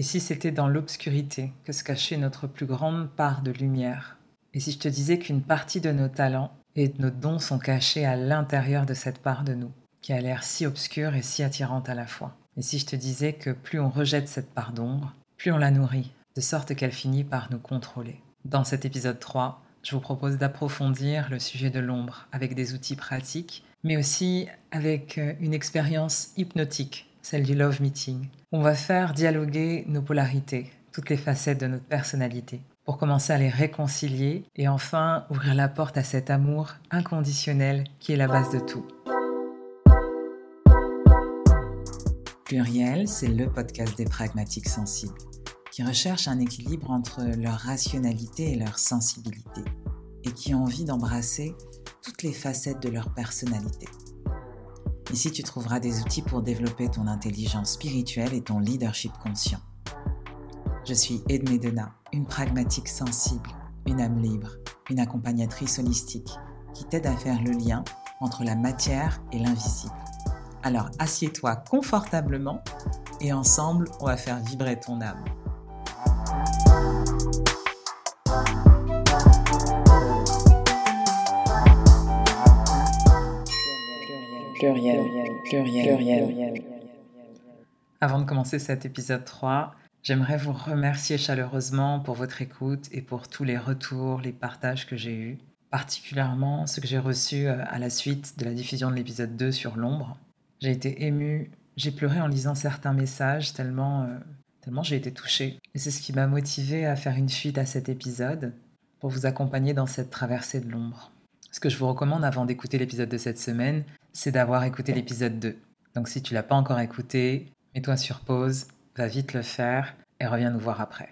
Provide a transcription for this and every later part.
Et si c'était dans l'obscurité que se cachait notre plus grande part de lumière? Et si je te disais qu'une partie de nos talents et de nos dons sont cachés à l'intérieur de cette part de nous, qui a l'air si obscure et si attirante à la fois? Et si je te disais que plus on rejette cette part d'ombre, plus on la nourrit, de sorte qu'elle finit par nous contrôler? Dans cet épisode 3, je vous propose d'approfondir le sujet de l'ombre avec des outils pratiques, mais aussi avec euh, une expérience hypnotique, celle du Love Meeting. On va faire dialoguer nos polarités, toutes les facettes de notre personnalité, pour commencer à les réconcilier et enfin ouvrir la porte à cet amour inconditionnel qui est la base de tout. Pluriel, c'est le podcast des pragmatiques sensibles qui recherchent un équilibre entre leur rationalité et leur sensibilité, et qui ont envie d'embrasser toutes les facettes de leur personnalité. Ici, tu trouveras des outils pour développer ton intelligence spirituelle et ton leadership conscient. Je suis Edme Dena, une pragmatique sensible, une âme libre, une accompagnatrice holistique qui t'aide à faire le lien entre la matière et l'invisible. Alors assieds-toi confortablement et ensemble, on va faire vibrer ton âme. Pluriel, pluriel, pluriel. Avant de commencer cet épisode 3, j'aimerais vous remercier chaleureusement pour votre écoute et pour tous les retours, les partages que j'ai eus, particulièrement ceux que j'ai reçus euh, à la suite de la diffusion de l'épisode 2 sur l'ombre. J'ai été émue, j'ai pleuré en lisant certains messages tellement, euh, tellement j'ai été touchée. Et c'est ce qui m'a motivée à faire une fuite à cet épisode pour vous accompagner dans cette traversée de l'ombre. Ce que je vous recommande avant d'écouter l'épisode de cette semaine, c'est d'avoir écouté l'épisode 2. Donc si tu l'as pas encore écouté, mets-toi sur pause, va vite le faire et reviens nous voir après.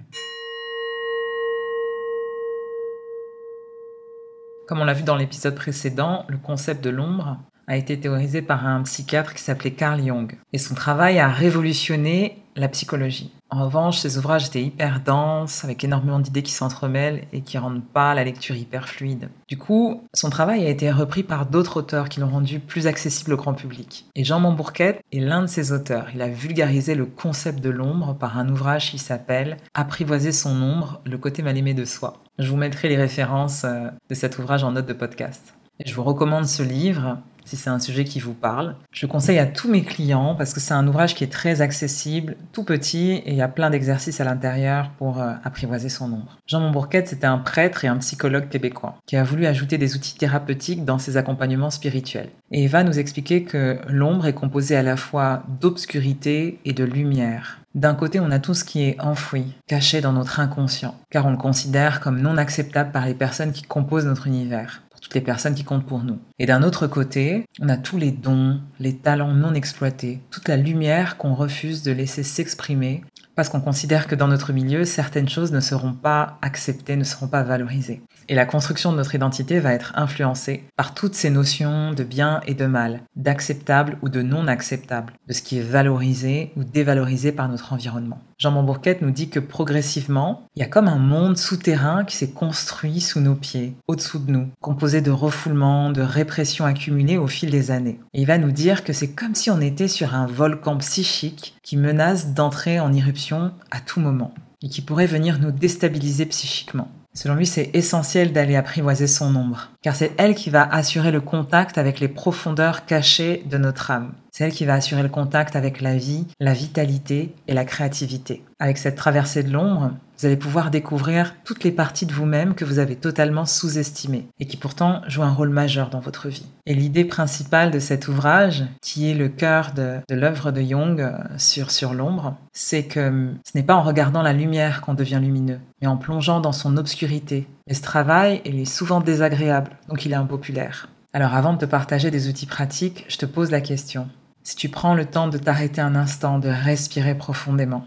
Comme on l'a vu dans l'épisode précédent, le concept de l'ombre a été théorisé par un psychiatre qui s'appelait Carl Jung. Et son travail a révolutionné la psychologie. En revanche, ses ouvrages étaient hyper denses, avec énormément d'idées qui s'entremêlent et qui rendent pas la lecture hyper fluide. Du coup, son travail a été repris par d'autres auteurs qui l'ont rendu plus accessible au grand public. Et Jean Montbourquet est l'un de ces auteurs. Il a vulgarisé le concept de l'ombre par un ouvrage qui s'appelle Apprivoiser son ombre, le côté mal aimé de soi. Je vous mettrai les références euh, de cet ouvrage en note de podcast. Je vous recommande ce livre si c'est un sujet qui vous parle. Je le conseille à tous mes clients parce que c'est un ouvrage qui est très accessible, tout petit, et il y a plein d'exercices à l'intérieur pour euh, apprivoiser son ombre. Jean Montbourquet, c'était un prêtre et un psychologue québécois qui a voulu ajouter des outils thérapeutiques dans ses accompagnements spirituels. Et va nous expliquer que l'ombre est composée à la fois d'obscurité et de lumière. D'un côté, on a tout ce qui est enfoui, caché dans notre inconscient, car on le considère comme non acceptable par les personnes qui composent notre univers toutes les personnes qui comptent pour nous. Et d'un autre côté, on a tous les dons, les talents non exploités, toute la lumière qu'on refuse de laisser s'exprimer parce qu'on considère que dans notre milieu, certaines choses ne seront pas acceptées, ne seront pas valorisées. Et la construction de notre identité va être influencée par toutes ces notions de bien et de mal, d'acceptable ou de non acceptable, de ce qui est valorisé ou dévalorisé par notre environnement. Jean Montbourquette nous dit que progressivement, il y a comme un monde souterrain qui s'est construit sous nos pieds, au-dessous de nous, composé de refoulements, de répressions accumulées au fil des années. Et il va nous dire que c'est comme si on était sur un volcan psychique qui menace d'entrer en éruption à tout moment et qui pourrait venir nous déstabiliser psychiquement. Selon lui, c'est essentiel d'aller apprivoiser son ombre, car c'est elle qui va assurer le contact avec les profondeurs cachées de notre âme. C'est elle qui va assurer le contact avec la vie, la vitalité et la créativité. Avec cette traversée de l'ombre, vous allez pouvoir découvrir toutes les parties de vous-même que vous avez totalement sous-estimées et qui pourtant jouent un rôle majeur dans votre vie. Et l'idée principale de cet ouvrage, qui est le cœur de, l'œuvre de Jung euh, sur, sur l'ombre, c'est que hum, ce n'est pas en regardant la lumière qu'on devient lumineux, mais en plongeant dans son obscurité. Et ce travail, il est souvent désagréable, donc il est impopulaire. Alors avant de te partager des outils pratiques, je te pose la question. Si tu prends le temps de t'arrêter un instant, de respirer profondément,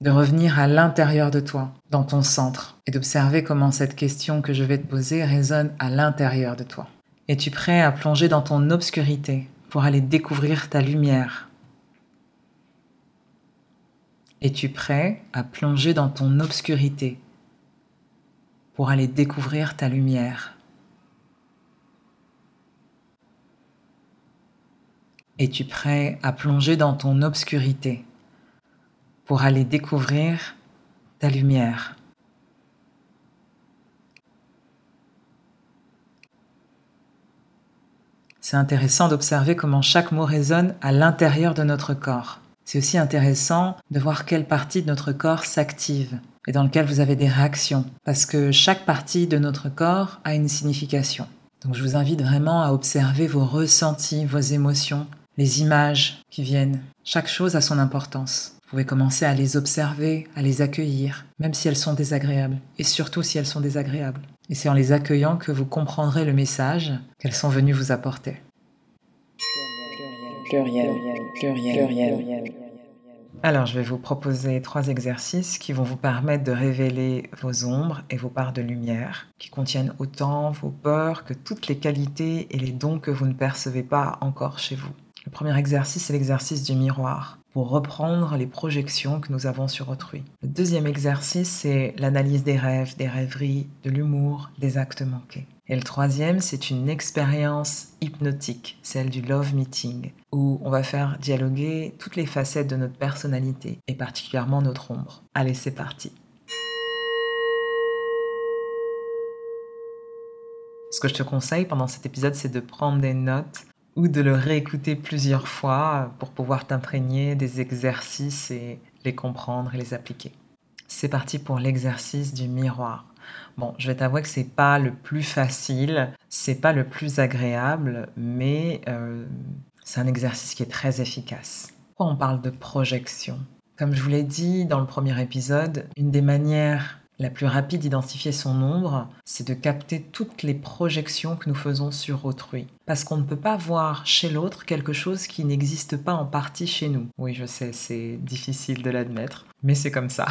de revenir à l'intérieur de toi, dans ton centre, et d'observer comment cette question que je vais te poser résonne à l'intérieur de toi. Es-tu prêt à plonger dans ton obscurité pour aller découvrir ta lumière? Es-tu prêt à plonger dans ton obscurité pour aller découvrir ta lumière? Es-tu prêt à plonger dans ton obscurité pour aller découvrir ta lumière. C'est intéressant d'observer comment chaque mot résonne à l'intérieur de notre corps. C'est aussi intéressant de voir quelle partie de notre corps s'active et dans lequel vous avez des réactions, parce que chaque partie de notre corps a une signification. Donc je vous invite vraiment à observer vos ressentis, vos émotions, les images qui viennent. Chaque chose a son importance. Vous pouvez commencer à les observer, à les accueillir, même si elles sont désagréables, et surtout si elles sont désagréables. Et c'est en les accueillant que vous comprendrez le message qu'elles sont venues vous apporter. Alors, je vais vous proposer trois exercices qui vont vous permettre de révéler vos ombres et vos parts de lumière, qui contiennent autant vos peurs que toutes les qualités et les dons que vous ne percevez pas encore chez vous. Le premier exercice est l'exercice du miroir, pour reprendre les projections que nous avons sur autrui. Le deuxième exercice, c'est l'analyse des rêves, des rêveries, de l'humour, des actes manqués. Et le troisième, c'est une expérience hypnotique, celle du love meeting, où on va faire dialoguer toutes les facettes de notre personnalité, et particulièrement notre ombre. Allez, c'est parti. Ce que je te conseille pendant cet épisode, c'est de prendre des notes ou de le réécouter plusieurs fois pour pouvoir t'imprégner des exercices et les comprendre et les appliquer. C'est parti pour l'exercice du miroir. Bon, je vais t'avouer que c'est pas le plus facile, c'est pas le plus agréable, mais euh, c'est un exercice qui est très efficace. Pourquoi on parle de projection? Comme je vous l'ai dit dans le premier épisode, une des manières la plus rapide d'identifier son ombre, c'est de capter toutes les projections que nous faisons sur autrui. Parce qu'on ne peut pas voir chez l'autre quelque chose qui n'existe pas en partie chez nous. Oui, je sais, c'est difficile de l'admettre, mais c'est comme ça.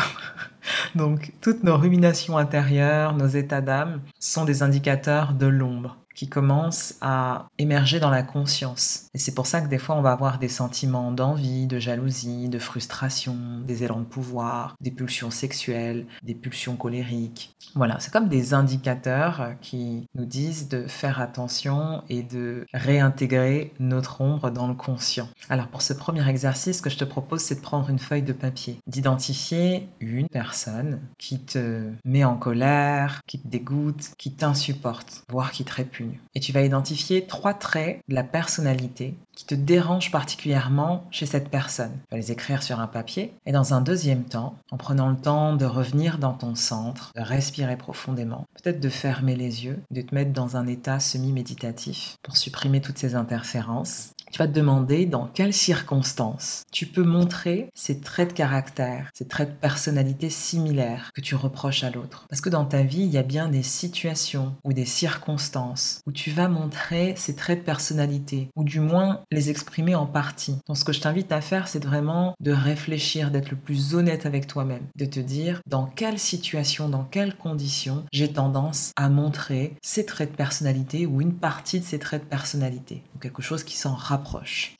Donc, toutes nos ruminations intérieures, nos états d'âme, sont des indicateurs de l'ombre qui commence à émerger dans la conscience. Et c'est pour ça que des fois on va avoir des sentiments d'envie, de jalousie, de frustration, des élans de pouvoir, des pulsions sexuelles, des pulsions colériques. Voilà, c'est comme des indicateurs qui nous disent de faire attention et de réintégrer notre ombre dans le conscient. Alors pour ce premier exercice, ce que je te propose, c'est de prendre une feuille de papier, d'identifier une personne qui te met en colère, qui te dégoûte, qui t'insupporte, voire qui te répugne. Et tu vas identifier trois traits de la personnalité qui te dérangent particulièrement chez cette personne. Tu vas les écrire sur un papier. Et dans un deuxième temps, en prenant le temps de revenir dans ton centre, de respirer profondément, peut-être de fermer les yeux, de te mettre dans un état semi-méditatif pour supprimer toutes ces interférences, tu vas te demander dans quelles circonstances tu peux montrer ces traits de caractère, ces traits de personnalité similaires que tu reproches à l'autre. Parce que dans ta vie, il y a bien des situations ou des circonstances où tu vas montrer ces traits de personnalité, ou du moins les exprimer en partie. Donc ce que je t'invite à faire, c'est vraiment de réfléchir, d'être le plus honnête avec toi-même, de te dire dans quelle situation, dans quelles conditions j'ai tendance à montrer ces traits de personnalité ou une partie de ces traits de personnalité, ou quelque chose qui s'en rapproche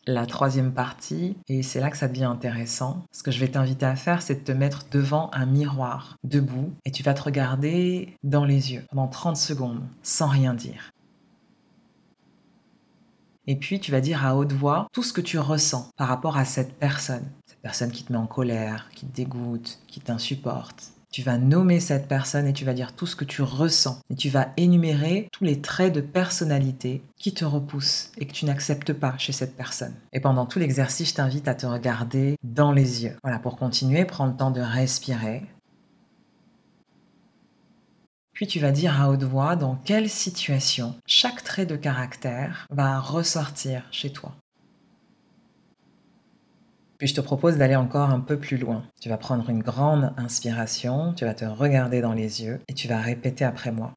la troisième partie, et c'est là que ça devient intéressant, ce que je vais t'inviter à faire, c'est de te mettre devant un miroir, debout, et tu vas te regarder dans les yeux pendant 30 secondes, sans rien dire. Et puis tu vas dire à haute voix tout ce que tu ressens par rapport à cette personne. Cette personne qui te met en colère, qui te dégoûte, qui t'insupporte. Tu vas nommer cette personne et tu vas dire tout ce que tu ressens. Et tu vas énumérer tous les traits de personnalité qui te repoussent et que tu n'acceptes pas chez cette personne. Et pendant tout l'exercice, je t'invite à te regarder dans les yeux. Voilà, pour continuer, prends le temps de respirer. Puis tu vas dire à haute voix dans quelle situation chaque trait de caractère va ressortir chez toi. Puis je te propose d'aller encore un peu plus loin. Tu vas prendre une grande inspiration, tu vas te regarder dans les yeux et tu vas répéter après moi.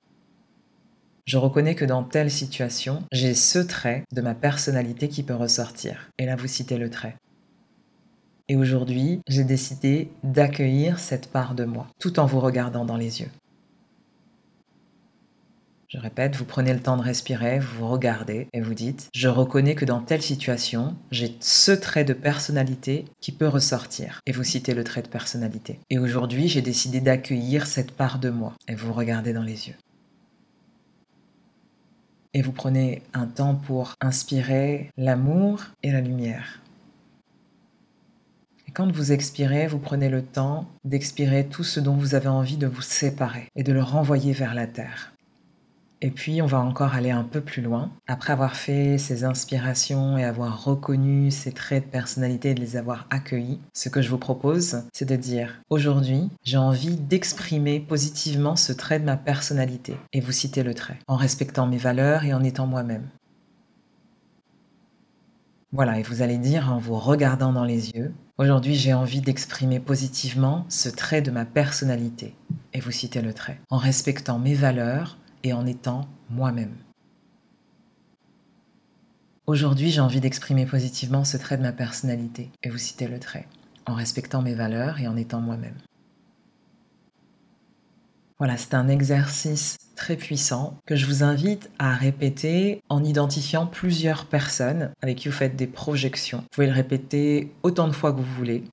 Je reconnais que dans telle situation, j'ai ce trait de ma personnalité qui peut ressortir. Et là, vous citez le trait. Et aujourd'hui, j'ai décidé d'accueillir cette part de moi, tout en vous regardant dans les yeux. Je répète, vous prenez le temps de respirer, vous vous regardez et vous dites, je reconnais que dans telle situation, j'ai ce trait de personnalité qui peut ressortir. Et vous citez le trait de personnalité. Et aujourd'hui, j'ai décidé d'accueillir cette part de moi. Et vous regardez dans les yeux. Et vous prenez un temps pour inspirer l'amour et la lumière. Et quand vous expirez, vous prenez le temps d'expirer tout ce dont vous avez envie de vous séparer et de le renvoyer vers la terre. Et puis, on va encore aller un peu plus loin. Après avoir fait ces inspirations et avoir reconnu ces traits de personnalité et de les avoir accueillis, ce que je vous propose, c'est de dire aujourd'hui, j'ai envie d'exprimer positivement ce trait de ma personnalité. Et vous citez le trait, en respectant mes valeurs et en étant moi-même. Voilà, et vous allez dire en vous regardant dans les yeux, aujourd'hui j'ai envie d'exprimer positivement ce trait de ma personnalité. Et vous citez le trait, en respectant mes valeurs et en étant moi-même. Aujourd'hui, j'ai envie d'exprimer positivement ce trait de ma personnalité, et vous citez le trait, en respectant mes valeurs et en étant moi-même. Voilà, c'est un exercice très puissant que je vous invite à répéter en identifiant plusieurs personnes avec qui vous faites des projections. Vous pouvez le répéter autant de fois que vous voulez.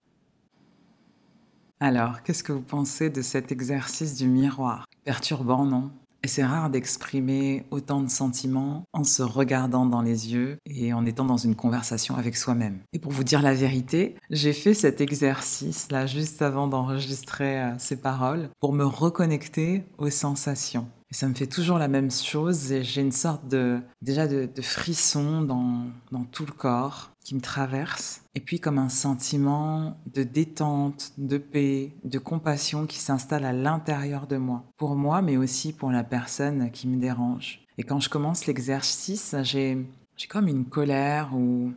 Alors, qu'est-ce que vous pensez de cet exercice du miroir? Perturbant, non? Et c'est rare d'exprimer autant de sentiments en se regardant dans les yeux et en étant dans une conversation avec soi-même. Et pour vous dire la vérité, j'ai fait cet exercice là juste avant d'enregistrer euh, ces paroles pour me reconnecter aux sensations. Et ça me fait toujours la même chose et j'ai une sorte de, déjà de, frisson dans, dans tout le corps qui me traverse. Et puis comme un sentiment de détente, de paix, de compassion qui s'installe à l'intérieur de moi. Pour moi, mais aussi pour la personne qui me dérange. Et quand je commence l'exercice, j'ai, j'ai comme une colère ou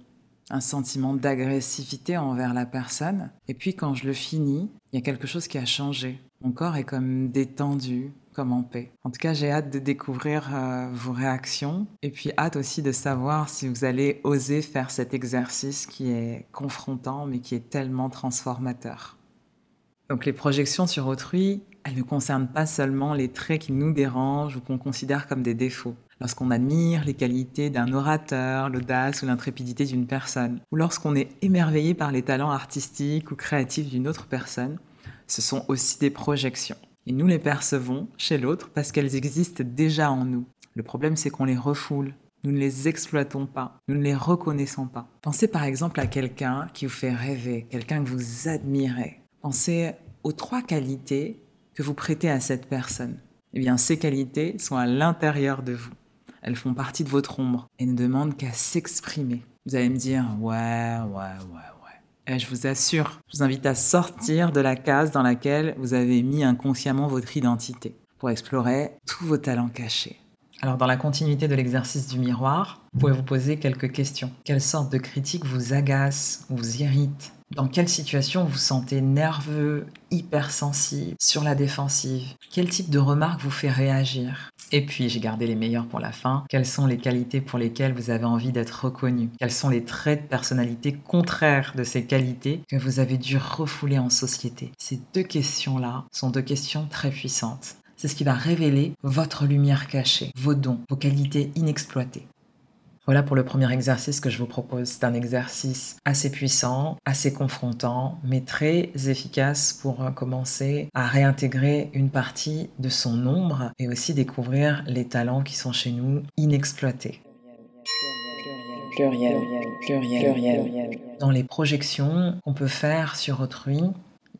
un sentiment d'agressivité envers la personne. Et puis quand je le finis, il y a quelque chose qui a changé. Mon corps est comme détendu, comme en paix. En tout cas, j'ai hâte de découvrir euh, vos réactions et puis hâte aussi de savoir si vous allez oser faire cet exercice qui est confrontant mais qui est tellement transformateur. Donc les projections sur autrui, elles ne concernent pas seulement les traits qui nous dérangent ou qu'on considère comme des défauts. Lorsqu'on admire les qualités d'un orateur, l'audace ou l'intrépidité d'une personne, ou lorsqu'on est émerveillé par les talents artistiques ou créatifs d'une autre personne, ce sont aussi des projections. Et nous les percevons chez l'autre parce qu'elles existent déjà en nous. Le problème, c'est qu'on les refoule. Nous ne les exploitons pas, nous ne les reconnaissons pas. Pensez par exemple à quelqu'un qui vous fait rêver, quelqu'un que vous admirez. Pensez aux trois qualités que vous prêtez à cette personne. Eh bien, ces qualités sont à l'intérieur de vous. Elles font partie de votre ombre et ne demandent qu'à s'exprimer. Vous allez me dire, ouais, ouais, ouais, eh, je vous assure, je vous invite à sortir de la case dans laquelle vous avez mis inconsciemment votre identité pour explorer tous vos talents cachés. Alors dans la continuité de l'exercice du miroir, vous pouvez vous poser quelques questions. Quelle sorte de critique vous agace, vous irrite? Dans quelle situation vous sentez nerveux, hypersensible, sur la défensive? Quel type de remarque vous fait réagir? Et puis, j'ai gardé les meilleurs pour la fin. Quelles sont les qualités pour lesquelles vous avez envie d'être reconnu? Quels sont les traits de personnalité contraires de ces qualités que vous avez dû refouler en société? Ces deux questions-là sont deux questions très puissantes. C'est ce qui va révéler votre lumière cachée, vos dons, vos qualités inexploitées. Voilà pour le premier exercice que je vous propose. C'est un exercice assez puissant, assez confrontant, mais très efficace pour euh, commencer à réintégrer une partie de son ombre et aussi découvrir les talents qui sont chez nous inexploités. Dans les projections qu'on peut faire sur autrui,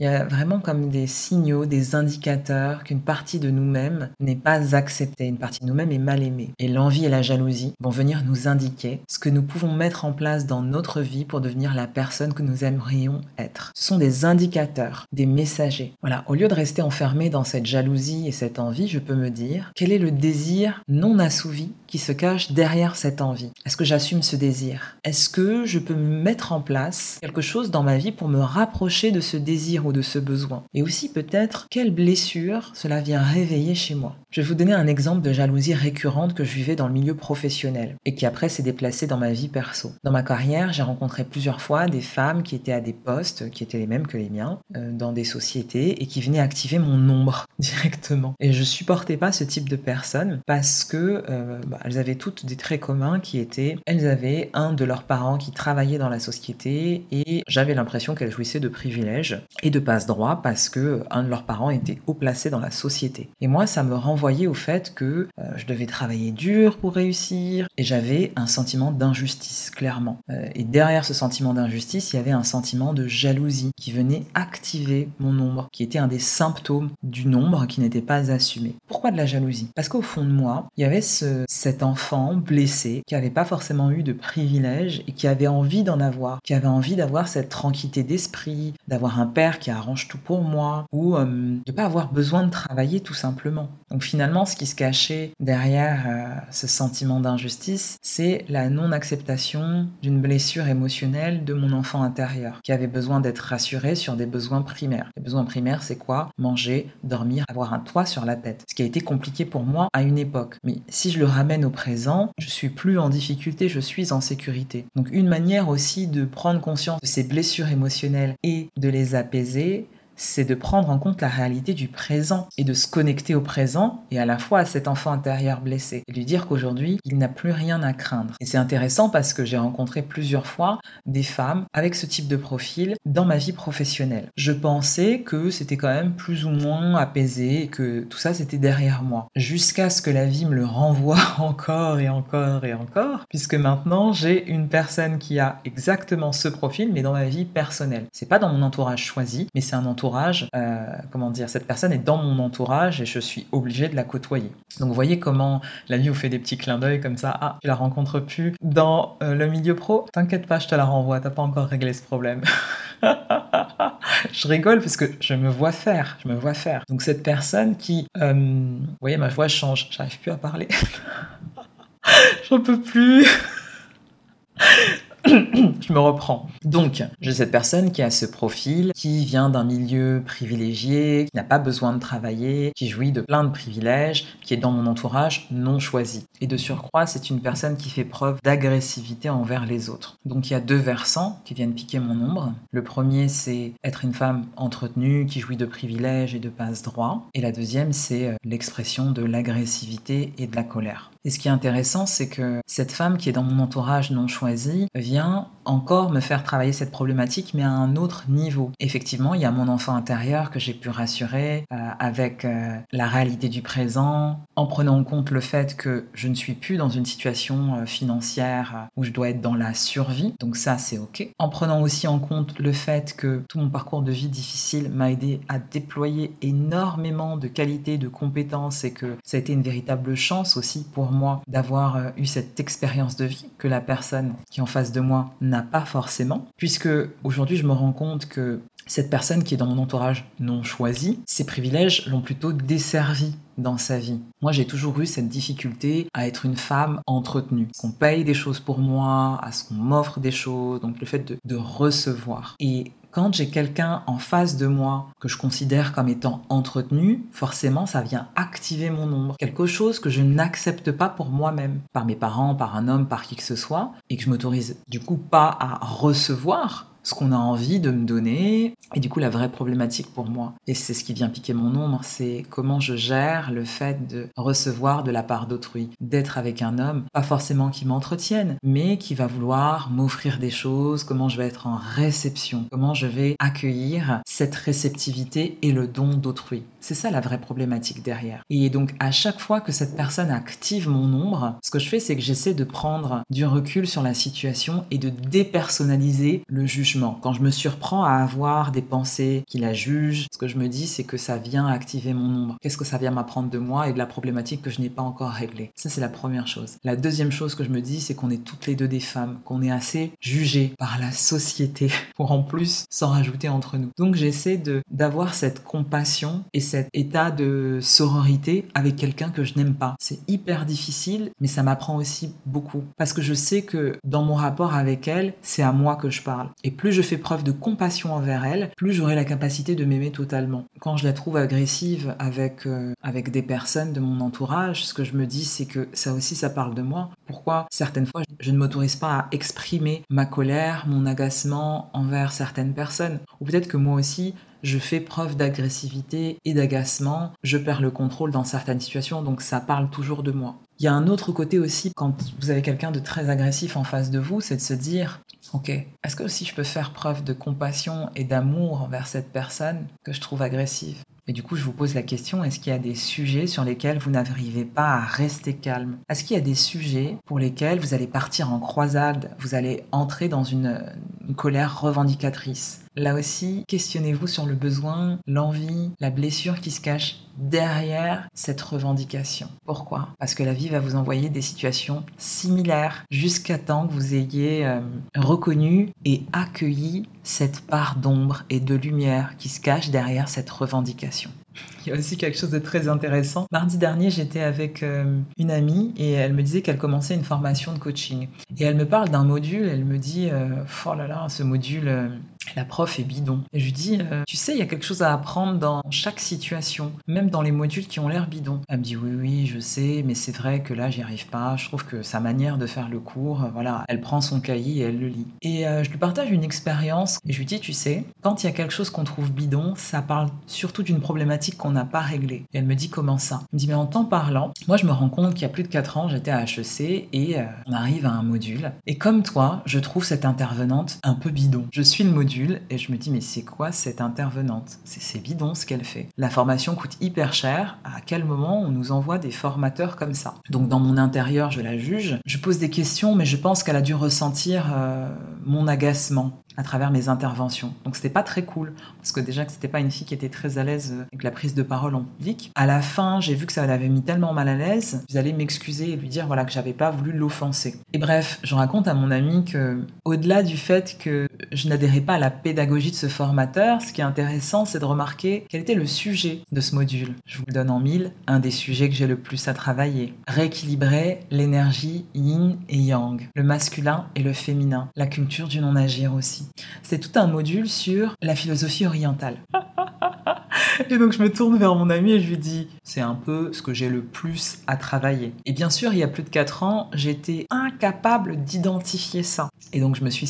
il y a vraiment comme des signaux, des indicateurs qu'une partie de nous-mêmes n'est pas acceptée, une partie de nous-mêmes est mal aimée. Et l'envie et la jalousie vont venir nous indiquer ce que nous pouvons mettre en place dans notre vie pour devenir la personne que nous aimerions être. Ce sont des indicateurs, des messagers. Voilà, au lieu de rester enfermé dans cette jalousie et cette envie, je peux me dire quel est le désir non assouvi qui se cache derrière cette envie? Est-ce que j'assume ce désir? Est-ce que je peux mettre en place quelque chose dans ma vie pour me rapprocher de ce désir de ce besoin. Et aussi peut-être quelle blessure cela vient réveiller chez moi Je vais vous donner un exemple de jalousie récurrente que je vivais dans le milieu professionnel et qui après s'est déplacée dans ma vie perso. Dans ma carrière, j'ai rencontré plusieurs fois des femmes qui étaient à des postes qui étaient les mêmes que les miens euh, dans des sociétés et qui venaient activer mon ombre directement. Et je supportais pas ce type de personnes parce que euh, bah, elles avaient toutes des traits communs qui étaient, elles avaient un de leurs parents qui travaillait dans la société et j'avais l'impression qu'elles jouissaient de privilèges et de passe droit parce que un de leurs parents était haut placé dans la société. Et moi, ça me renvoyait au fait que euh, je devais travailler dur pour réussir et j'avais un sentiment d'injustice, clairement. Euh, et derrière ce sentiment d'injustice, il y avait un sentiment de jalousie qui venait activer mon ombre, qui était un des symptômes du nombre qui n'était pas assumé. Pourquoi de la jalousie? Parce qu'au fond de moi, il y avait ce, cet enfant blessé qui n'avait pas forcément eu de privilèges et qui avait envie d'en avoir, qui avait envie d'avoir cette tranquillité d'esprit, d'avoir un père qui arrange tout pour moi, ou euh, de ne pas avoir besoin de travailler tout simplement. Donc finalement, ce qui se cachait derrière euh, ce sentiment d'injustice, c'est la non-acceptation d'une blessure émotionnelle de mon enfant intérieur, qui avait besoin d'être rassuré sur des besoins primaires. Les besoins primaires, c'est quoi? Manger, dormir, avoir un toit sur la tête. Ce qui a été compliqué pour moi à une époque. Mais si je le ramène au présent, je suis plus en difficulté, je suis en sécurité. Donc une manière aussi de prendre conscience de ces blessures émotionnelles et de les apaiser, c'est de prendre en compte la réalité du présent et de se connecter au présent et à la fois à cet enfant intérieur blessé et lui dire qu'aujourd'hui, il n'a plus rien à craindre. Et c'est intéressant parce que j'ai rencontré plusieurs fois des femmes avec ce type de profil dans ma vie professionnelle. Je pensais que c'était quand même plus ou moins apaisé et que tout ça c'était derrière moi. Jusqu'à ce que la vie me le renvoie encore et encore et encore, puisque maintenant j'ai une personne qui a exactement ce profil mais dans ma vie personnelle. C'est pas dans mon entourage choisi, mais c'est un entourage euh, comment dire, cette personne est dans mon entourage et je suis obligé de la côtoyer. Donc voyez comment la vie vous fait des petits clins d'œil comme ça. Ah, tu la rencontres plus dans euh, le milieu pro T'inquiète pas, je te la renvoie. T'as pas encore réglé ce problème. je rigole parce que je me vois faire, je me vois faire. Donc cette personne qui, euh, vous voyez, ma voix change, j'arrive plus à parler. J'en peux plus. je me reprends. Donc, j'ai cette personne qui a ce profil, qui vient d'un milieu privilégié, qui n'a pas besoin de travailler, qui jouit de plein de privilèges, qui est dans mon entourage non choisi. Et de surcroît, c'est une personne qui fait preuve d'agressivité envers les autres. Donc, il y a deux versants qui viennent piquer mon ombre. Le premier, c'est être une femme entretenue, qui jouit de privilèges et de passe droit. Et la deuxième, c'est euh, l'expression de l'agressivité et de la colère. Et ce qui est intéressant, c'est que cette femme qui est dans mon entourage non choisi vient encore me faire travailler cette problématique, mais à un autre niveau. Effectivement, il y a mon enfant intérieur que j'ai pu rassurer euh, avec euh, la réalité du présent, en prenant en compte le fait que je ne suis plus dans une situation euh, financière où je dois être dans la survie. Donc ça, c'est OK. En prenant aussi en compte le fait que tout mon parcours de vie difficile m'a aidé à déployer énormément de qualités, de compétences et que ça a été une véritable chance aussi pour moi d'avoir eu cette expérience de vie que la personne qui est en face de moi n'a pas forcément, puisque aujourd'hui je me rends compte que cette personne qui est dans mon entourage non choisi, ses privilèges l'ont plutôt desservi dans sa vie. Moi, j'ai toujours eu cette difficulté à être une femme entretenue. Qu'on paye des choses pour moi, à ce qu'on m'offre des choses, donc le fait de, de recevoir. Et quand j'ai quelqu'un en face de moi que je considère comme étant entretenu, forcément ça vient activer mon ombre. Quelque chose que je n'accepte pas pour moi-même, par mes parents, par un homme, par qui que ce soit, et que je m'autorise du coup pas à recevoir ce qu'on a envie de me donner. Et du coup, la vraie problématique pour moi, et c'est ce qui vient piquer mon ombre, c'est comment je gère le fait de recevoir de la part d'autrui, d'être avec un homme, pas forcément qui m'entretienne, mais qui va vouloir m'offrir des choses, comment je vais être en réception, comment je vais accueillir cette réceptivité et le don d'autrui. C'est ça la vraie problématique derrière. Et donc, à chaque fois que cette personne active mon ombre, ce que je fais, c'est que j'essaie de prendre du recul sur la situation et de dépersonnaliser le jugement quand je me surprends à avoir des pensées qui la jugent, ce que je me dis, c'est que ça vient activer mon ombre. Qu'est-ce que ça vient m'apprendre de moi et de la problématique que je n'ai pas encore réglée? Ça, c'est la première chose. La deuxième chose que je me dis, c'est qu'on est toutes les deux des femmes, qu'on est assez jugées par la société pour en plus s'en rajouter entre nous. Donc, j'essaie d'avoir cette compassion et cet état de sororité avec quelqu'un que je n'aime pas. C'est hyper difficile, mais ça m'apprend aussi beaucoup parce que je sais que dans mon rapport avec elle, c'est à moi que je parle. Plus je fais preuve de compassion envers elle, plus j'aurai la capacité de m'aimer totalement. Quand je la trouve agressive avec, euh, avec des personnes de mon entourage, ce que je me dis, c'est que ça aussi, ça parle de moi. Pourquoi certaines fois, je ne m'autorise pas à exprimer ma colère, mon agacement envers certaines personnes? Ou peut-être que moi aussi, je fais preuve d'agressivité et d'agacement, je perds le contrôle dans certaines situations, donc ça parle toujours de moi. Il y a un autre côté aussi quand vous avez quelqu'un de très agressif en face de vous, c'est de se dire, ok, est-ce que aussi je peux faire preuve de compassion et d'amour envers cette personne que je trouve agressive? Et du coup, je vous pose la question, est-ce qu'il y a des sujets sur lesquels vous n'arrivez pas à rester calme? Est-ce qu'il y a des sujets pour lesquels vous allez partir en croisade, vous allez entrer dans une, colère revendicatrice Là aussi, questionnez-vous sur le besoin, l'envie, la blessure qui se cache derrière cette revendication. Pourquoi? Parce que la vie va vous envoyer des situations similaires jusqu'à temps que vous ayez euh, reconnu et accueilli cette part d'ombre et de lumière qui se cache derrière cette revendication. Il y a aussi quelque chose de très intéressant. Mardi dernier, j'étais avec euh, une amie et elle me disait qu'elle commençait une formation de coaching. Et elle me parle d'un module, elle me dit, euh, oh là là, ce module, euh, la prof est bidon. Et je lui dis, tu sais, il y a quelque chose à apprendre dans chaque situation, même dans les modules qui ont l'air bidon. Elle me dit, oui, oui, je sais, mais c'est vrai que là, j'y arrive pas. Je trouve que sa manière de faire le cours, voilà, elle prend son cahier et elle le lit. Et je lui partage une expérience et je lui dis, tu sais, quand il y a quelque chose qu'on trouve bidon, ça parle surtout d'une problématique qu'on n'a pas réglé. Et elle me dit comment ça? Elle me dit mais en temps parlant, moi je me rends compte qu'il y a plus de 4 ans, j'étais à HEC et euh, on arrive à un module. Et comme toi, je trouve cette intervenante un peu bidon. Je suis le module et je me dis mais c'est quoi cette intervenante? C'est bidon ce qu'elle fait. La formation coûte hyper cher. À quel moment on nous envoie des formateurs comme ça? Donc dans mon intérieur, je la juge. Je pose des questions, mais je pense qu'elle a dû ressentir euh, mon agacement à travers mes interventions. Donc c'était pas très cool parce que déjà que c'était pas une fille qui était très à l'aise avec la prise de parole en public. À la fin, j'ai vu que ça l'avait mis tellement mal à l'aise, j'allais m'excuser et lui dire voilà que j'avais pas voulu l'offenser. Et bref, je raconte à mon ami que au-delà du fait que je n'adhérais pas à la pédagogie de ce formateur, ce qui est intéressant, c'est de remarquer quel était le sujet de ce module. Je vous le donne en mille, un des sujets que j'ai le plus à travailler. Rééquilibrer l'énergie yin et yang, le masculin et le féminin, la culture du non-agir aussi. C'est tout un module sur la philosophie orientale. Et donc je me tourne vers mon ami et je lui dis, c'est un peu ce que j'ai le plus à travailler. Et bien sûr, il y a plus de 4 ans, j'étais incapable d'identifier ça. Et donc je me suis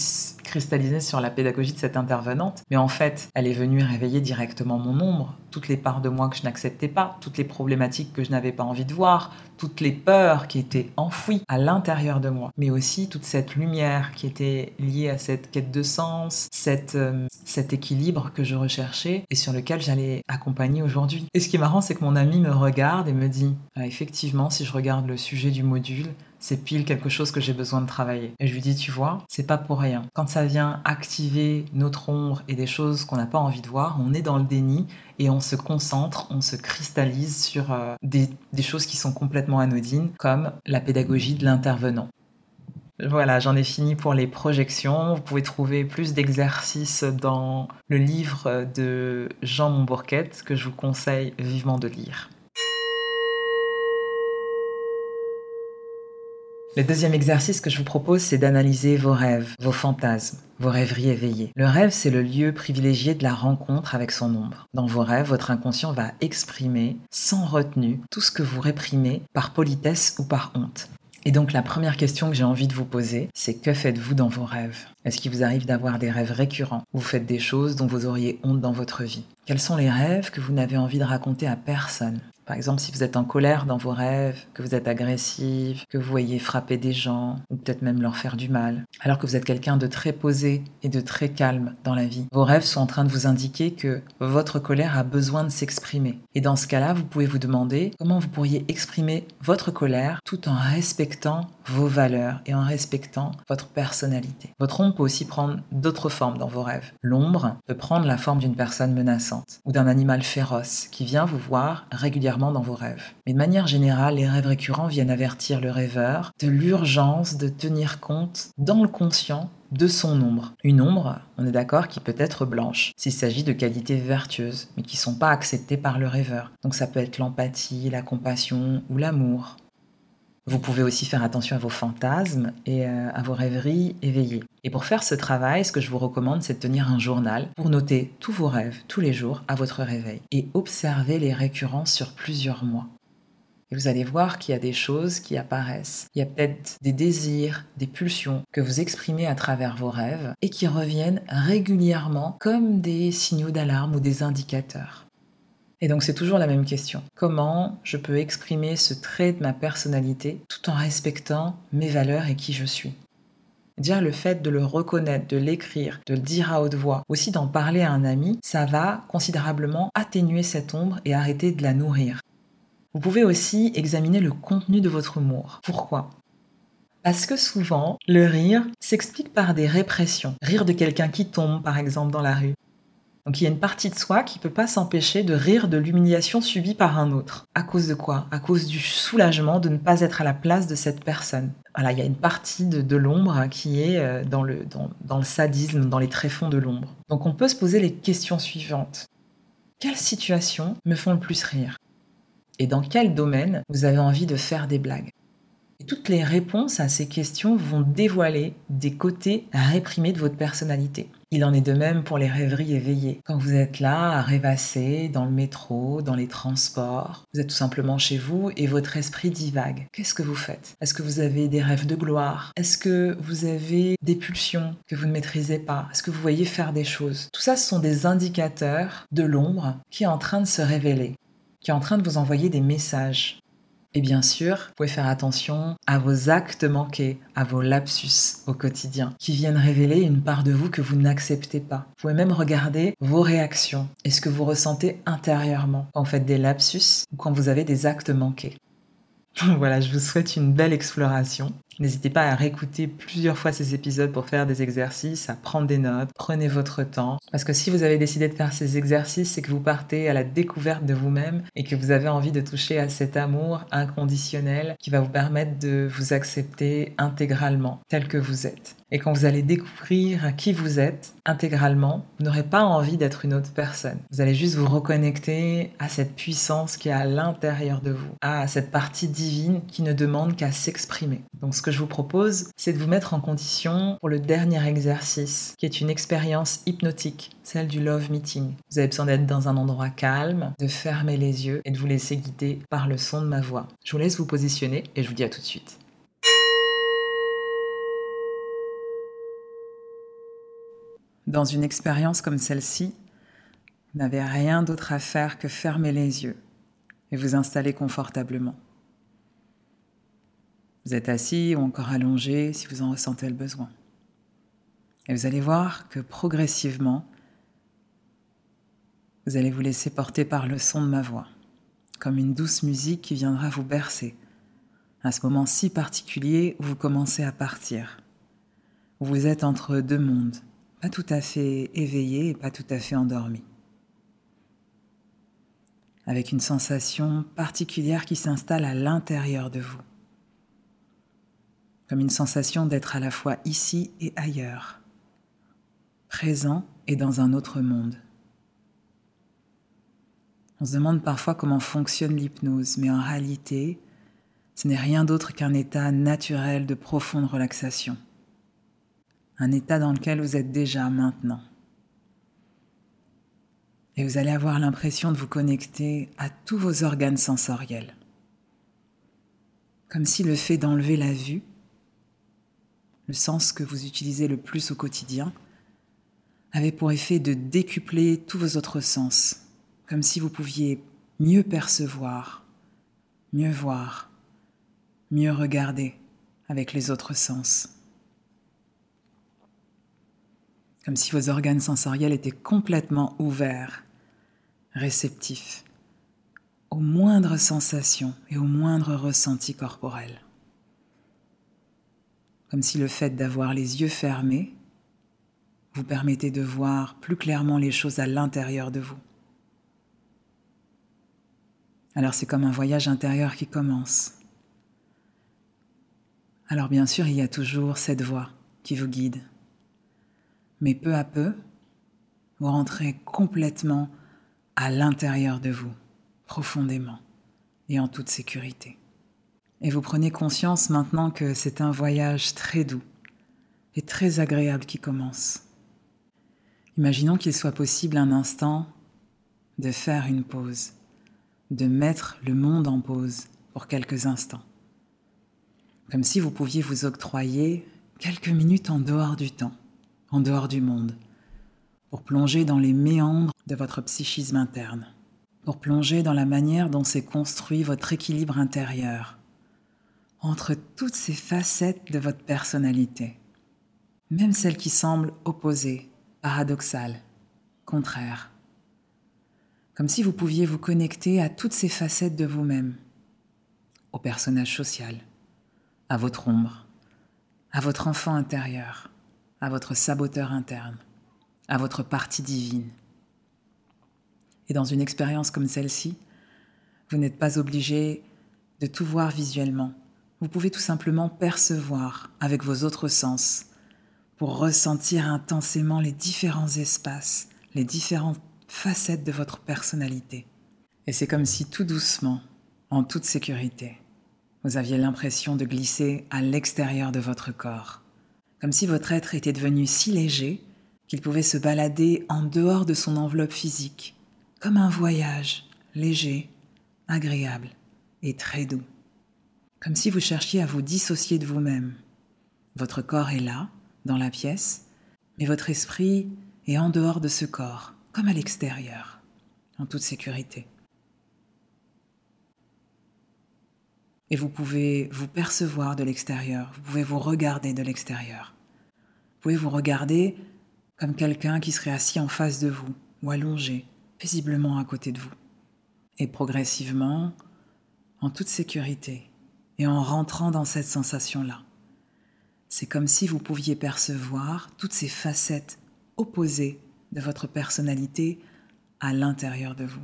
cristallisée sur la pédagogie de cette intervenante. Mais en fait, elle est venue réveiller directement mon ombre, toutes les parts de moi que je n'acceptais pas, toutes les problématiques que je n'avais pas envie de voir, toutes les peurs qui étaient enfouies à l'intérieur de moi, mais aussi toute cette lumière qui était liée à cette quête de sens, cette, euh, cet équilibre que je recherchais et sur lequel j'allais accompagner aujourd'hui. Et ce qui est marrant, c'est que mon ami me regarde et me dit, ah, effectivement, si je regarde le sujet du module, c'est pile quelque chose que j'ai besoin de travailler. Et je lui dis, tu vois, c'est pas pour rien. Quand ça vient activer notre ombre et des choses qu'on n'a pas envie de voir, on est dans le déni et on se concentre, on se cristallise sur euh, des, des choses qui sont complètement anodines, comme la pédagogie de l'intervenant. Voilà, j'en ai fini pour les projections. Vous pouvez trouver plus d'exercices dans le livre de Jean Montbourquette que je vous conseille vivement de lire. Le deuxième exercice que je vous propose, c'est d'analyser vos rêves, vos fantasmes, vos rêveries éveillées. Le rêve, c'est le lieu privilégié de la rencontre avec son ombre. Dans vos rêves, votre inconscient va exprimer, sans retenue, tout ce que vous réprimez par politesse ou par honte. Et donc la première question que j'ai envie de vous poser, c'est que faites-vous dans vos rêves? Est-ce qu'il vous arrive d'avoir des rêves récurrents? Vous faites des choses dont vous auriez honte dans votre vie Quels sont les rêves que vous n'avez envie de raconter à personne? Par exemple, si vous êtes en colère dans vos rêves, que vous êtes agressive, que vous voyez frapper des gens, ou peut-être même leur faire du mal, alors que vous êtes quelqu'un de très posé et de très calme dans la vie. Vos rêves sont en train de vous indiquer que votre colère a besoin de s'exprimer. Et dans ce cas-là, vous pouvez vous demander comment vous pourriez exprimer votre colère tout en respectant vos valeurs et en respectant votre personnalité. Votre ombre peut aussi prendre d'autres formes dans vos rêves. L'ombre peut prendre la forme d'une personne menaçante ou d'un animal féroce qui vient vous voir régulièrement dans vos rêves. Mais de manière générale, les rêves récurrents viennent avertir le rêveur de l'urgence de tenir compte dans le conscient de son ombre. Une ombre, on est d'accord, qui peut être blanche, s'il s'agit de qualités vertueuses, mais qui ne sont pas acceptées par le rêveur. Donc ça peut être l'empathie, la compassion ou l'amour. Vous pouvez aussi faire attention à vos fantasmes et euh, à vos rêveries éveillées. Et pour faire ce travail, ce que je vous recommande, c'est de tenir un journal pour noter tous vos rêves tous les jours à votre réveil et observer les récurrences sur plusieurs mois. Et vous allez voir qu'il y a des choses qui apparaissent. Il y a peut-être des désirs, des pulsions que vous exprimez à travers vos rêves et qui reviennent régulièrement comme des signaux d'alarme ou des indicateurs. Et donc c'est toujours la même question. Comment je peux exprimer ce trait de ma personnalité tout en respectant mes valeurs et qui je suis? Dire le fait de le reconnaître, de l'écrire, de le dire à haute voix, aussi d'en parler à un ami, ça va considérablement atténuer cette ombre et arrêter de la nourrir. Vous pouvez aussi examiner le contenu de votre humour. Pourquoi? Parce que souvent, le rire s'explique par des répressions. Rire de quelqu'un qui tombe, par exemple, dans la rue. Donc il y a une partie de soi qui ne peut pas s'empêcher de rire de l'humiliation subie par un autre. À cause de quoi? À cause du soulagement de ne pas être à la place de cette personne. Voilà, il y a une partie de, l'ombre qui est euh, dans le, dans le sadisme, dans les tréfonds de l'ombre. Donc on peut se poser les questions suivantes. Quelles situations me font le plus rire? Et dans quel domaine vous avez envie de faire des blagues? Et toutes les réponses à ces questions vont dévoiler des côtés réprimés de votre personnalité. Il en est de même pour les rêveries éveillées. Quand vous êtes là à rêvasser dans le métro, dans les transports, vous êtes tout simplement chez vous et votre esprit divague. Qu'est-ce que vous faites? Est-ce que vous avez des rêves de gloire? Est-ce que vous avez des pulsions que vous ne maîtrisez pas? Est-ce que vous voyez faire des choses? Tout ça, ce sont des indicateurs de l'ombre qui est en train de se révéler, qui est en train de vous envoyer des messages. Et bien sûr, vous pouvez faire attention à vos actes manqués, à vos lapsus au quotidien, qui viennent révéler une part de vous que vous n'acceptez pas. Vous pouvez même regarder vos réactions et ce que vous ressentez intérieurement quand vous faites des lapsus ou quand vous avez des actes manqués. voilà, je vous souhaite une belle exploration. N'hésitez pas à réécouter plusieurs fois ces épisodes pour faire des exercices, à prendre des notes. Prenez votre temps. Parce que si vous avez décidé de faire ces exercices, c'est que vous partez à la découverte de vous-même et que vous avez envie de toucher à cet amour inconditionnel qui va vous permettre de vous accepter intégralement tel que vous êtes. Et quand vous allez découvrir qui vous êtes intégralement, vous n'aurez pas envie d'être une autre personne. Vous allez juste vous reconnecter à cette puissance qui est à l'intérieur de vous, à cette partie divine qui ne demande qu'à s'exprimer. Donc ce que je vous propose, c'est de vous mettre en condition pour le dernier exercice, qui est une expérience hypnotique, celle du Love Meeting. Vous avez besoin d'être dans un endroit calme, de fermer les yeux et de vous laisser guider par le son de ma voix. Je vous laisse vous positionner et je vous dis à tout de suite. Dans une expérience comme celle-ci, vous n'avez rien d'autre à faire que fermer les yeux et vous installer confortablement. Vous êtes assis ou encore allongé si vous en ressentez le besoin. Et vous allez voir que progressivement, vous allez vous laisser porter par le son de ma voix, comme une douce musique qui viendra vous bercer, à ce moment si particulier où vous commencez à partir, où vous êtes entre deux mondes, pas tout à fait éveillé et pas tout à fait endormi, avec une sensation particulière qui s'installe à l'intérieur de vous comme une sensation d'être à la fois ici et ailleurs, présent et dans un autre monde. On se demande parfois comment fonctionne l'hypnose, mais en réalité, ce n'est rien d'autre qu'un état naturel de profonde relaxation, un état dans lequel vous êtes déjà maintenant. Et vous allez avoir l'impression de vous connecter à tous vos organes sensoriels, comme si le fait d'enlever la vue le sens que vous utilisez le plus au quotidien, avait pour effet de décupler tous vos autres sens, comme si vous pouviez mieux percevoir, mieux voir, mieux regarder avec les autres sens. Comme si vos organes sensoriels étaient complètement ouverts, réceptifs, aux moindres sensations et aux moindres ressentis corporels comme si le fait d'avoir les yeux fermés vous permettait de voir plus clairement les choses à l'intérieur de vous. Alors c'est comme un voyage intérieur qui commence. Alors bien sûr, il y a toujours cette voix qui vous guide. Mais peu à peu, vous rentrez complètement à l'intérieur de vous, profondément et en toute sécurité. Et vous prenez conscience maintenant que c'est un voyage très doux et très agréable qui commence. Imaginons qu'il soit possible un instant de faire une pause, de mettre le monde en pause pour quelques instants. Comme si vous pouviez vous octroyer quelques minutes en dehors du temps, en dehors du monde, pour plonger dans les méandres de votre psychisme interne, pour plonger dans la manière dont s'est construit votre équilibre intérieur, entre toutes ces facettes de votre personnalité, même celles qui semblent opposées, paradoxales, contraires. Comme si vous pouviez vous connecter à toutes ces facettes de vous-même, au personnage social, à votre ombre, à votre enfant intérieur, à votre saboteur interne, à votre partie divine. Et dans une expérience comme celle-ci, vous n'êtes pas obligé de tout voir visuellement. Vous pouvez tout simplement percevoir avec vos autres sens pour ressentir intensément les différents espaces, les différentes facettes de votre personnalité. Et c'est comme si tout doucement, en toute sécurité, vous aviez l'impression de glisser à l'extérieur de votre corps, comme si votre être était devenu si léger qu'il pouvait se balader en dehors de son enveloppe physique, comme un voyage léger, agréable et très doux, comme si vous cherchiez à vous dissocier de vous-même. Votre corps est là, dans la pièce, mais votre esprit est en dehors de ce corps, comme à l'extérieur, en toute sécurité. Et vous pouvez vous percevoir de l'extérieur, vous pouvez vous regarder de l'extérieur. Vous pouvez vous regarder comme quelqu'un qui serait assis en face de vous ou allongé, paisiblement à côté de vous. Et progressivement, en toute sécurité, et en rentrant dans cette sensation-là, c'est comme si vous pouviez percevoir toutes ces facettes opposées de votre personnalité à l'intérieur de vous.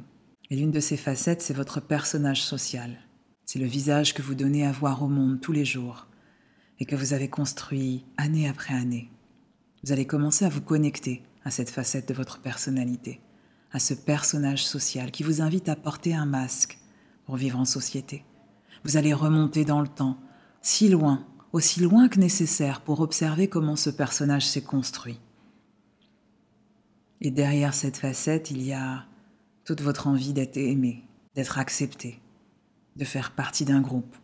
Et l'une de ces facettes, c'est votre personnage social. C'est le visage que vous donnez à voir au monde tous les jours et que vous avez construit année après année. Vous allez commencer à vous connecter à cette facette de votre personnalité, à ce personnage social qui vous invite à porter un masque pour vivre en société. Vous allez remonter dans le temps, si loin, aussi loin que nécessaire pour observer comment ce personnage s'est construit. Et derrière cette facette, il y a toute votre envie d'être aimé, d'être accepté, de faire partie d'un groupe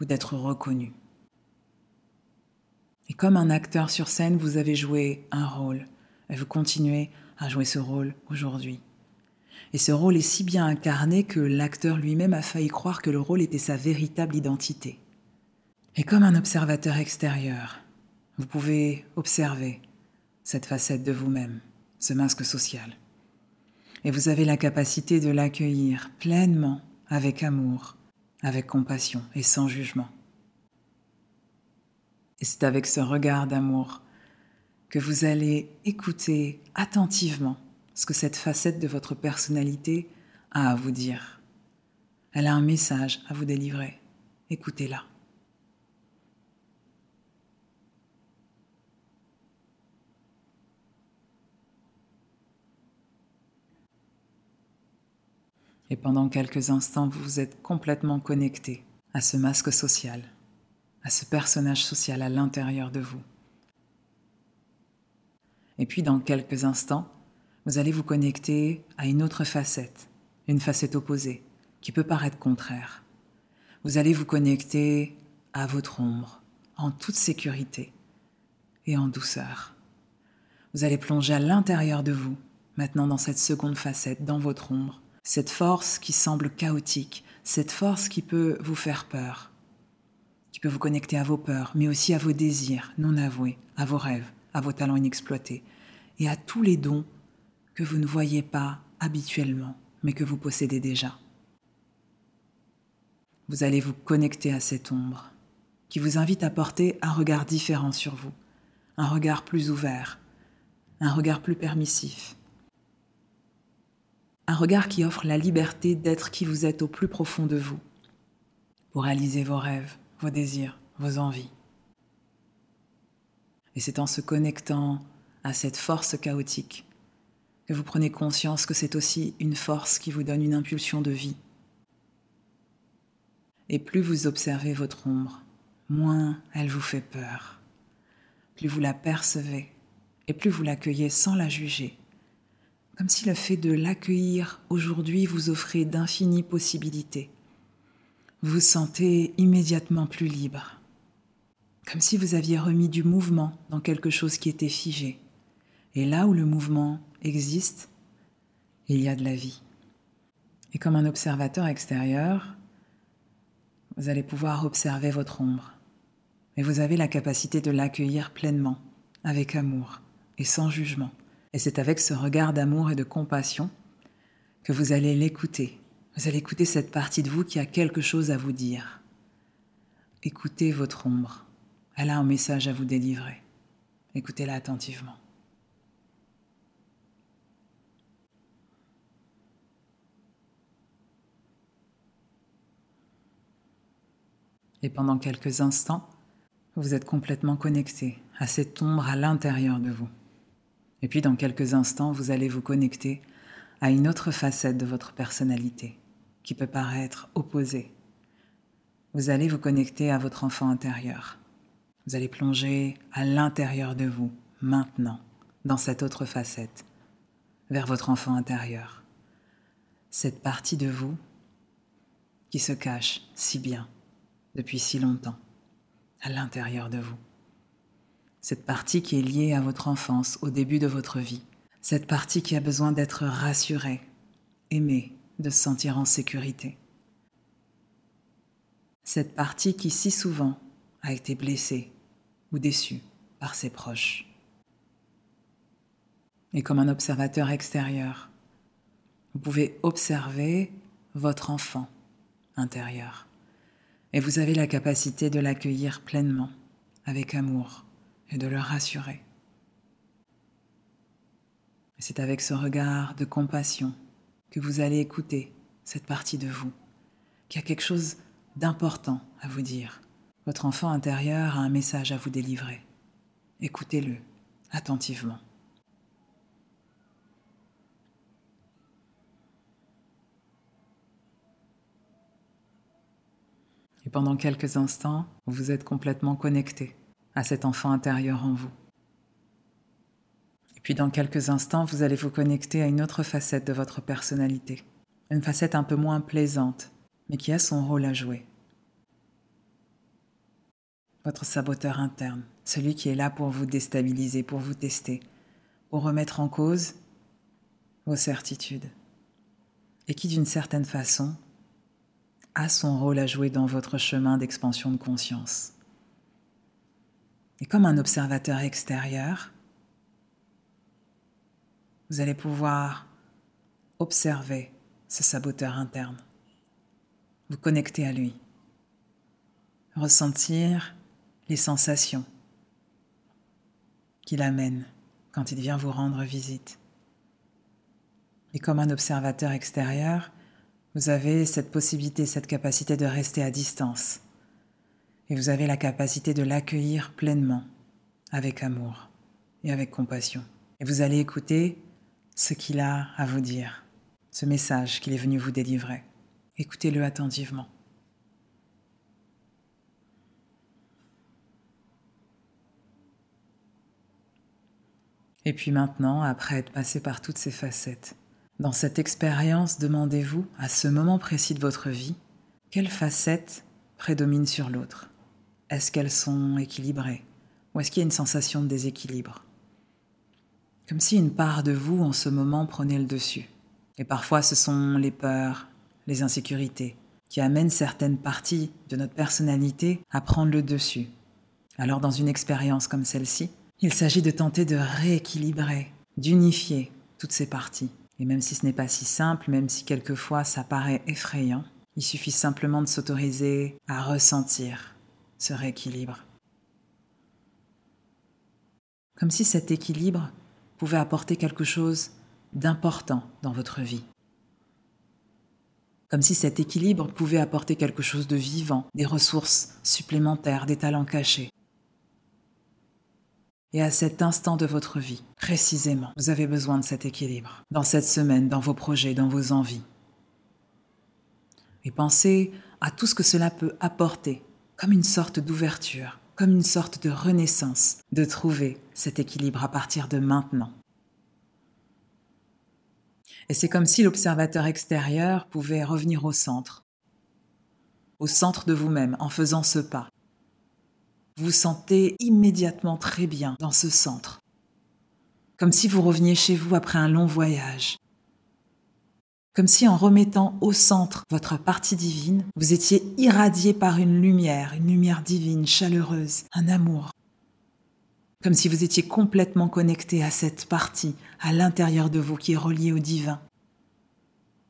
ou d'être reconnu. Et comme un acteur sur scène, vous avez joué un rôle et vous continuez à jouer ce rôle aujourd'hui. Et ce rôle est si bien incarné que l'acteur lui-même a failli croire que le rôle était sa véritable identité. Et comme un observateur extérieur, vous pouvez observer cette facette de vous-même, ce masque social. Et vous avez la capacité de l'accueillir pleinement, avec amour, avec compassion et sans jugement. Et c'est avec ce regard d'amour que vous allez écouter attentivement ce que cette facette de votre personnalité a à vous dire. Elle a un message à vous délivrer. Écoutez-la. et pendant quelques instants vous vous êtes complètement connecté à ce masque social, à ce personnage social à l'intérieur de vous. Et puis dans quelques instants, vous allez vous connecter à une autre facette, une facette opposée, qui peut paraître contraire. Vous allez vous connecter à votre ombre, en toute sécurité et en douceur. Vous allez plonger à l'intérieur de vous, maintenant dans cette seconde facette, dans votre ombre, cette force qui semble chaotique, cette force qui peut vous faire peur, qui peut vous connecter à vos peurs, mais aussi à vos désirs non avoués, à vos rêves, à vos talents inexploités, et à tous les dons que vous ne voyez pas habituellement, mais que vous possédez déjà. Vous allez vous connecter à cette ombre, qui vous invite à porter un regard différent sur vous, un regard plus ouvert, un regard plus permissif, un regard qui offre la liberté d'être qui vous êtes au plus profond de vous, pour réaliser vos rêves, vos désirs, vos envies. Et c'est en se connectant à cette force chaotique vous prenez conscience que c'est aussi une force qui vous donne une impulsion de vie. Et plus vous observez votre ombre, moins elle vous fait peur. Plus vous la percevez et plus vous l'accueillez sans la juger comme si le fait de l'accueillir aujourd'hui vous offrait d'infinies possibilités. vous vous sentez immédiatement plus libre, comme si vous aviez remis du mouvement dans quelque chose qui était figé. Et là où le mouvement existe, il y a de la vie. Et comme un observateur extérieur, vous allez pouvoir observer votre ombre. Et vous avez la capacité de l'accueillir pleinement, avec amour et sans jugement. Et c'est avec ce regard d'amour et de compassion que vous allez l'écouter. Vous allez écouter cette partie de vous qui a quelque chose à vous dire. Écoutez votre ombre. Elle a un message à vous délivrer. Écoutez-la attentivement. Et pendant quelques instants, vous êtes complètement connecté à cette ombre à l'intérieur de vous. Et puis dans quelques instants, vous allez vous connecter à une autre facette de votre personnalité qui peut paraître opposée. Vous allez vous connecter à votre enfant intérieur. Vous allez plonger à l'intérieur de vous, maintenant, dans cette autre facette, vers votre enfant intérieur. Cette partie de vous qui se cache si bien depuis si longtemps, à l'intérieur de vous. Cette partie qui est liée à votre enfance, au début de votre vie. Cette partie qui a besoin d'être rassurée, aimée, de se sentir en sécurité. Cette partie qui si souvent a été blessée ou déçue par ses proches. Et comme un observateur extérieur, vous pouvez observer votre enfant intérieur et vous avez la capacité de l'accueillir pleinement, avec amour, et de le rassurer. C'est avec ce regard de compassion que vous allez écouter cette partie de vous, qui a quelque chose d'important à vous dire. Votre enfant intérieur a un message à vous délivrer. Écoutez-le attentivement. Pendant quelques instants, vous êtes complètement connecté à cet enfant intérieur en vous. Et puis dans quelques instants, vous allez vous connecter à une autre facette de votre personnalité. Une facette un peu moins plaisante, mais qui a son rôle à jouer. Votre saboteur interne, celui qui est là pour vous déstabiliser, pour vous tester, pour remettre en cause vos certitudes. Et qui d'une certaine façon a son rôle à jouer dans votre chemin d'expansion de conscience. Et comme un observateur extérieur, vous allez pouvoir observer ce saboteur interne, vous connecter à lui, ressentir les sensations qu'il amène quand il vient vous rendre visite. Et comme un observateur extérieur, vous avez cette possibilité, cette capacité de rester à distance. Et vous avez la capacité de l'accueillir pleinement, avec amour et avec compassion. Et vous allez écouter ce qu'il a à vous dire, ce message qu'il est venu vous délivrer. Écoutez-le attentivement. Et puis maintenant, après être passé par toutes ces facettes, dans cette expérience, demandez-vous, à ce moment précis de votre vie, quelle facette prédomine sur l'autre? Est-ce qu'elles sont équilibrées? Ou est-ce qu'il y a une sensation de déséquilibre? Comme si une part de vous en ce moment prenait le dessus. Et parfois ce sont les peurs, les insécurités, qui amènent certaines parties de notre personnalité à prendre le dessus. Alors dans une expérience comme celle-ci, il s'agit de tenter de rééquilibrer, d'unifier toutes ces parties et même si ce n'est pas si simple, même si quelquefois ça paraît effrayant, il suffit simplement de s'autoriser à ressentir ce rééquilibre. Comme si cet équilibre pouvait apporter quelque chose d'important dans votre vie. Comme si cet équilibre pouvait apporter quelque chose de vivant, des ressources supplémentaires, des talents cachés, et à cet instant de votre vie, précisément, vous avez besoin de cet équilibre, dans cette semaine, dans vos projets, dans vos envies. Et pensez à tout ce que cela peut apporter, comme une sorte d'ouverture, comme une sorte de renaissance, de trouver cet équilibre à partir de maintenant. Et c'est comme si l'observateur extérieur pouvait revenir au centre, au centre de vous-même en faisant ce pas. Vous sentez immédiatement très bien dans ce centre, comme si vous reveniez chez vous après un long voyage, comme si en remettant au centre votre partie divine, vous étiez irradié par une lumière, une lumière divine, chaleureuse, un amour. Comme si vous étiez complètement connecté à cette partie à l'intérieur de vous qui est reliée au divin.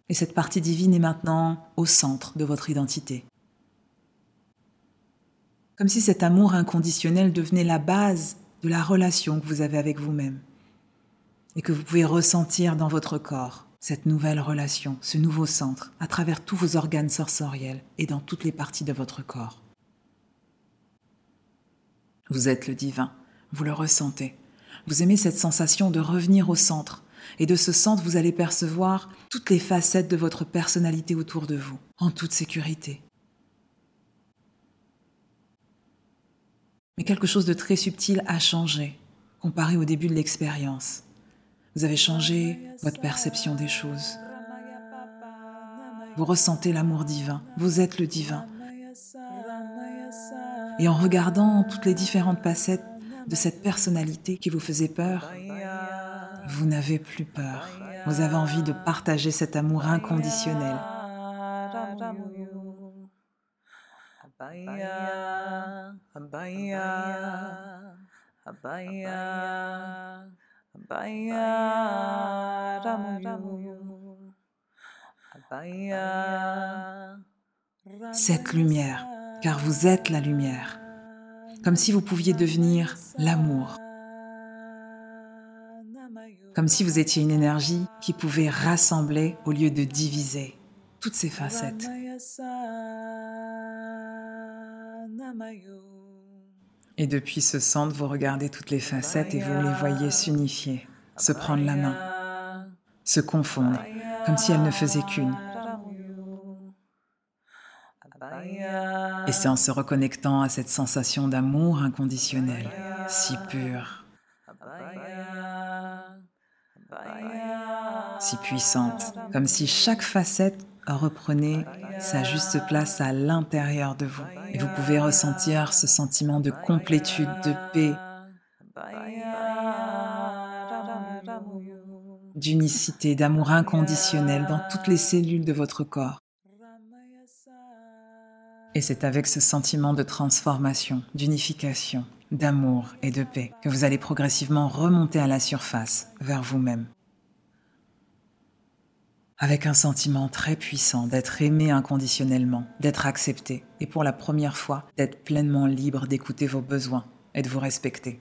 Et cette partie divine est maintenant au centre de votre identité. Comme si cet amour inconditionnel devenait la base de la relation que vous avez avec vous-même et que vous pouvez ressentir dans votre corps cette nouvelle relation, ce nouveau centre, à travers tous vos organes sensoriels et dans toutes les parties de votre corps. Vous êtes le divin, vous le ressentez. Vous aimez cette sensation de revenir au centre, et de ce centre, vous allez percevoir toutes les facettes de votre personnalité autour de vous, en toute sécurité. Quelque chose de très subtil a changé, comparé au début de l'expérience. Vous avez changé votre perception des choses. Vous ressentez l'amour divin. Vous êtes le divin. Et en regardant toutes les différentes facettes de cette personnalité qui vous faisait peur, vous n'avez plus peur. Vous avez envie de partager cet amour inconditionnel. Cette lumière, car vous êtes la lumière, comme si vous pouviez devenir l'amour, comme si vous étiez une énergie qui pouvait rassembler au lieu de diviser toutes ces facettes. Et depuis ce centre, vous regardez toutes les facettes et vous les voyez s'unifier, se prendre la main, se confondre, comme si elles ne faisaient qu'une. Et c'est en se reconnectant à cette sensation d'amour inconditionnel, si pure, si puissante, comme si chaque facette reprenait sa juste place à l'intérieur de vous. Et vous pouvez ressentir ce sentiment de complétude, de paix, d'unicité, d'amour inconditionnel dans toutes les cellules de votre corps. Et c'est avec ce sentiment de transformation, d'unification, d'amour et de paix que vous allez progressivement remonter à la surface, vers vous-même avec un sentiment très puissant d'être aimé inconditionnellement, d'être accepté, et pour la première fois, d'être pleinement libre d'écouter vos besoins et de vous respecter.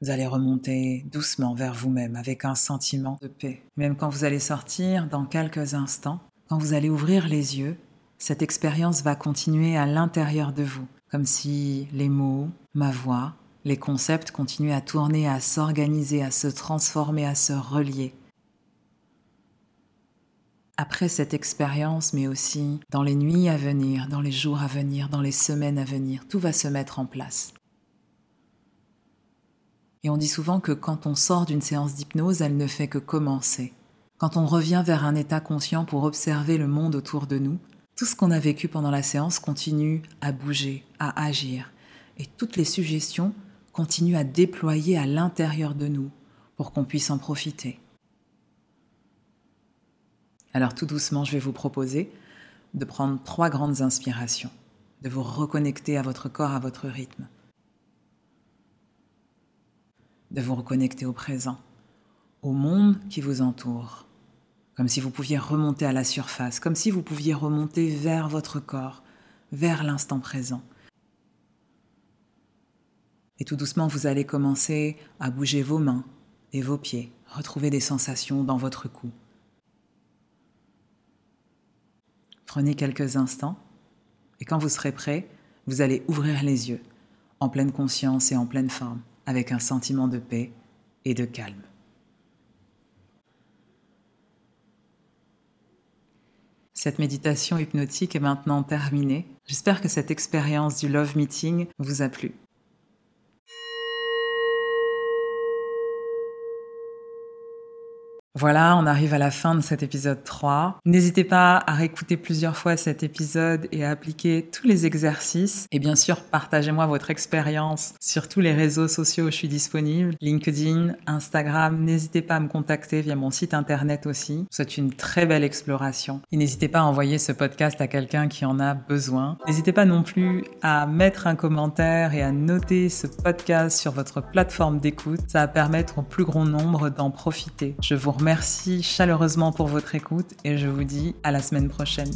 Vous allez remonter doucement vers vous-même avec un sentiment de paix. Même quand vous allez sortir dans quelques instants, quand vous allez ouvrir les yeux, cette expérience va continuer à l'intérieur de vous, comme si les mots, ma voix, les concepts continuaient à tourner, à s'organiser, à se transformer, à se relier après cette expérience, mais aussi dans les nuits à venir, dans les jours à venir, dans les semaines à venir, tout va se mettre en place. Et on dit souvent que quand on sort d'une séance d'hypnose, elle ne fait que commencer. Quand on revient vers un état conscient pour observer le monde autour de nous, tout ce qu'on a vécu pendant la séance continue à bouger, à agir, et toutes les suggestions continuent à déployer à l'intérieur de nous pour qu'on puisse en profiter. Alors tout doucement, je vais vous proposer de prendre trois grandes inspirations, de vous reconnecter à votre corps, à votre rythme, de vous reconnecter au présent, au monde qui vous entoure, comme si vous pouviez remonter à la surface, comme si vous pouviez remonter vers votre corps, vers l'instant présent. Et tout doucement, vous allez commencer à bouger vos mains et vos pieds, retrouver des sensations dans votre cou. Prenez quelques instants et quand vous serez prêt, vous allez ouvrir les yeux, en pleine conscience et en pleine forme, avec un sentiment de paix et de calme. Cette méditation hypnotique est maintenant terminée. J'espère que cette expérience du Love Meeting vous a plu. Voilà, on arrive à la fin de cet épisode 3. N'hésitez pas à réécouter plusieurs fois cet épisode et à appliquer tous les exercices. Et bien sûr, partagez-moi votre expérience sur tous les réseaux sociaux où je suis disponible. LinkedIn, Instagram. N'hésitez pas à me contacter via mon site internet aussi. C'est une très belle exploration. Et n'hésitez pas à envoyer ce podcast à quelqu'un qui en a besoin. N'hésitez pas non plus à mettre un commentaire et à noter ce podcast sur votre plateforme d'écoute. Ça va permettre au plus grand nombre d'en profiter. Je vous Merci chaleureusement pour votre écoute et je vous dis à la semaine prochaine.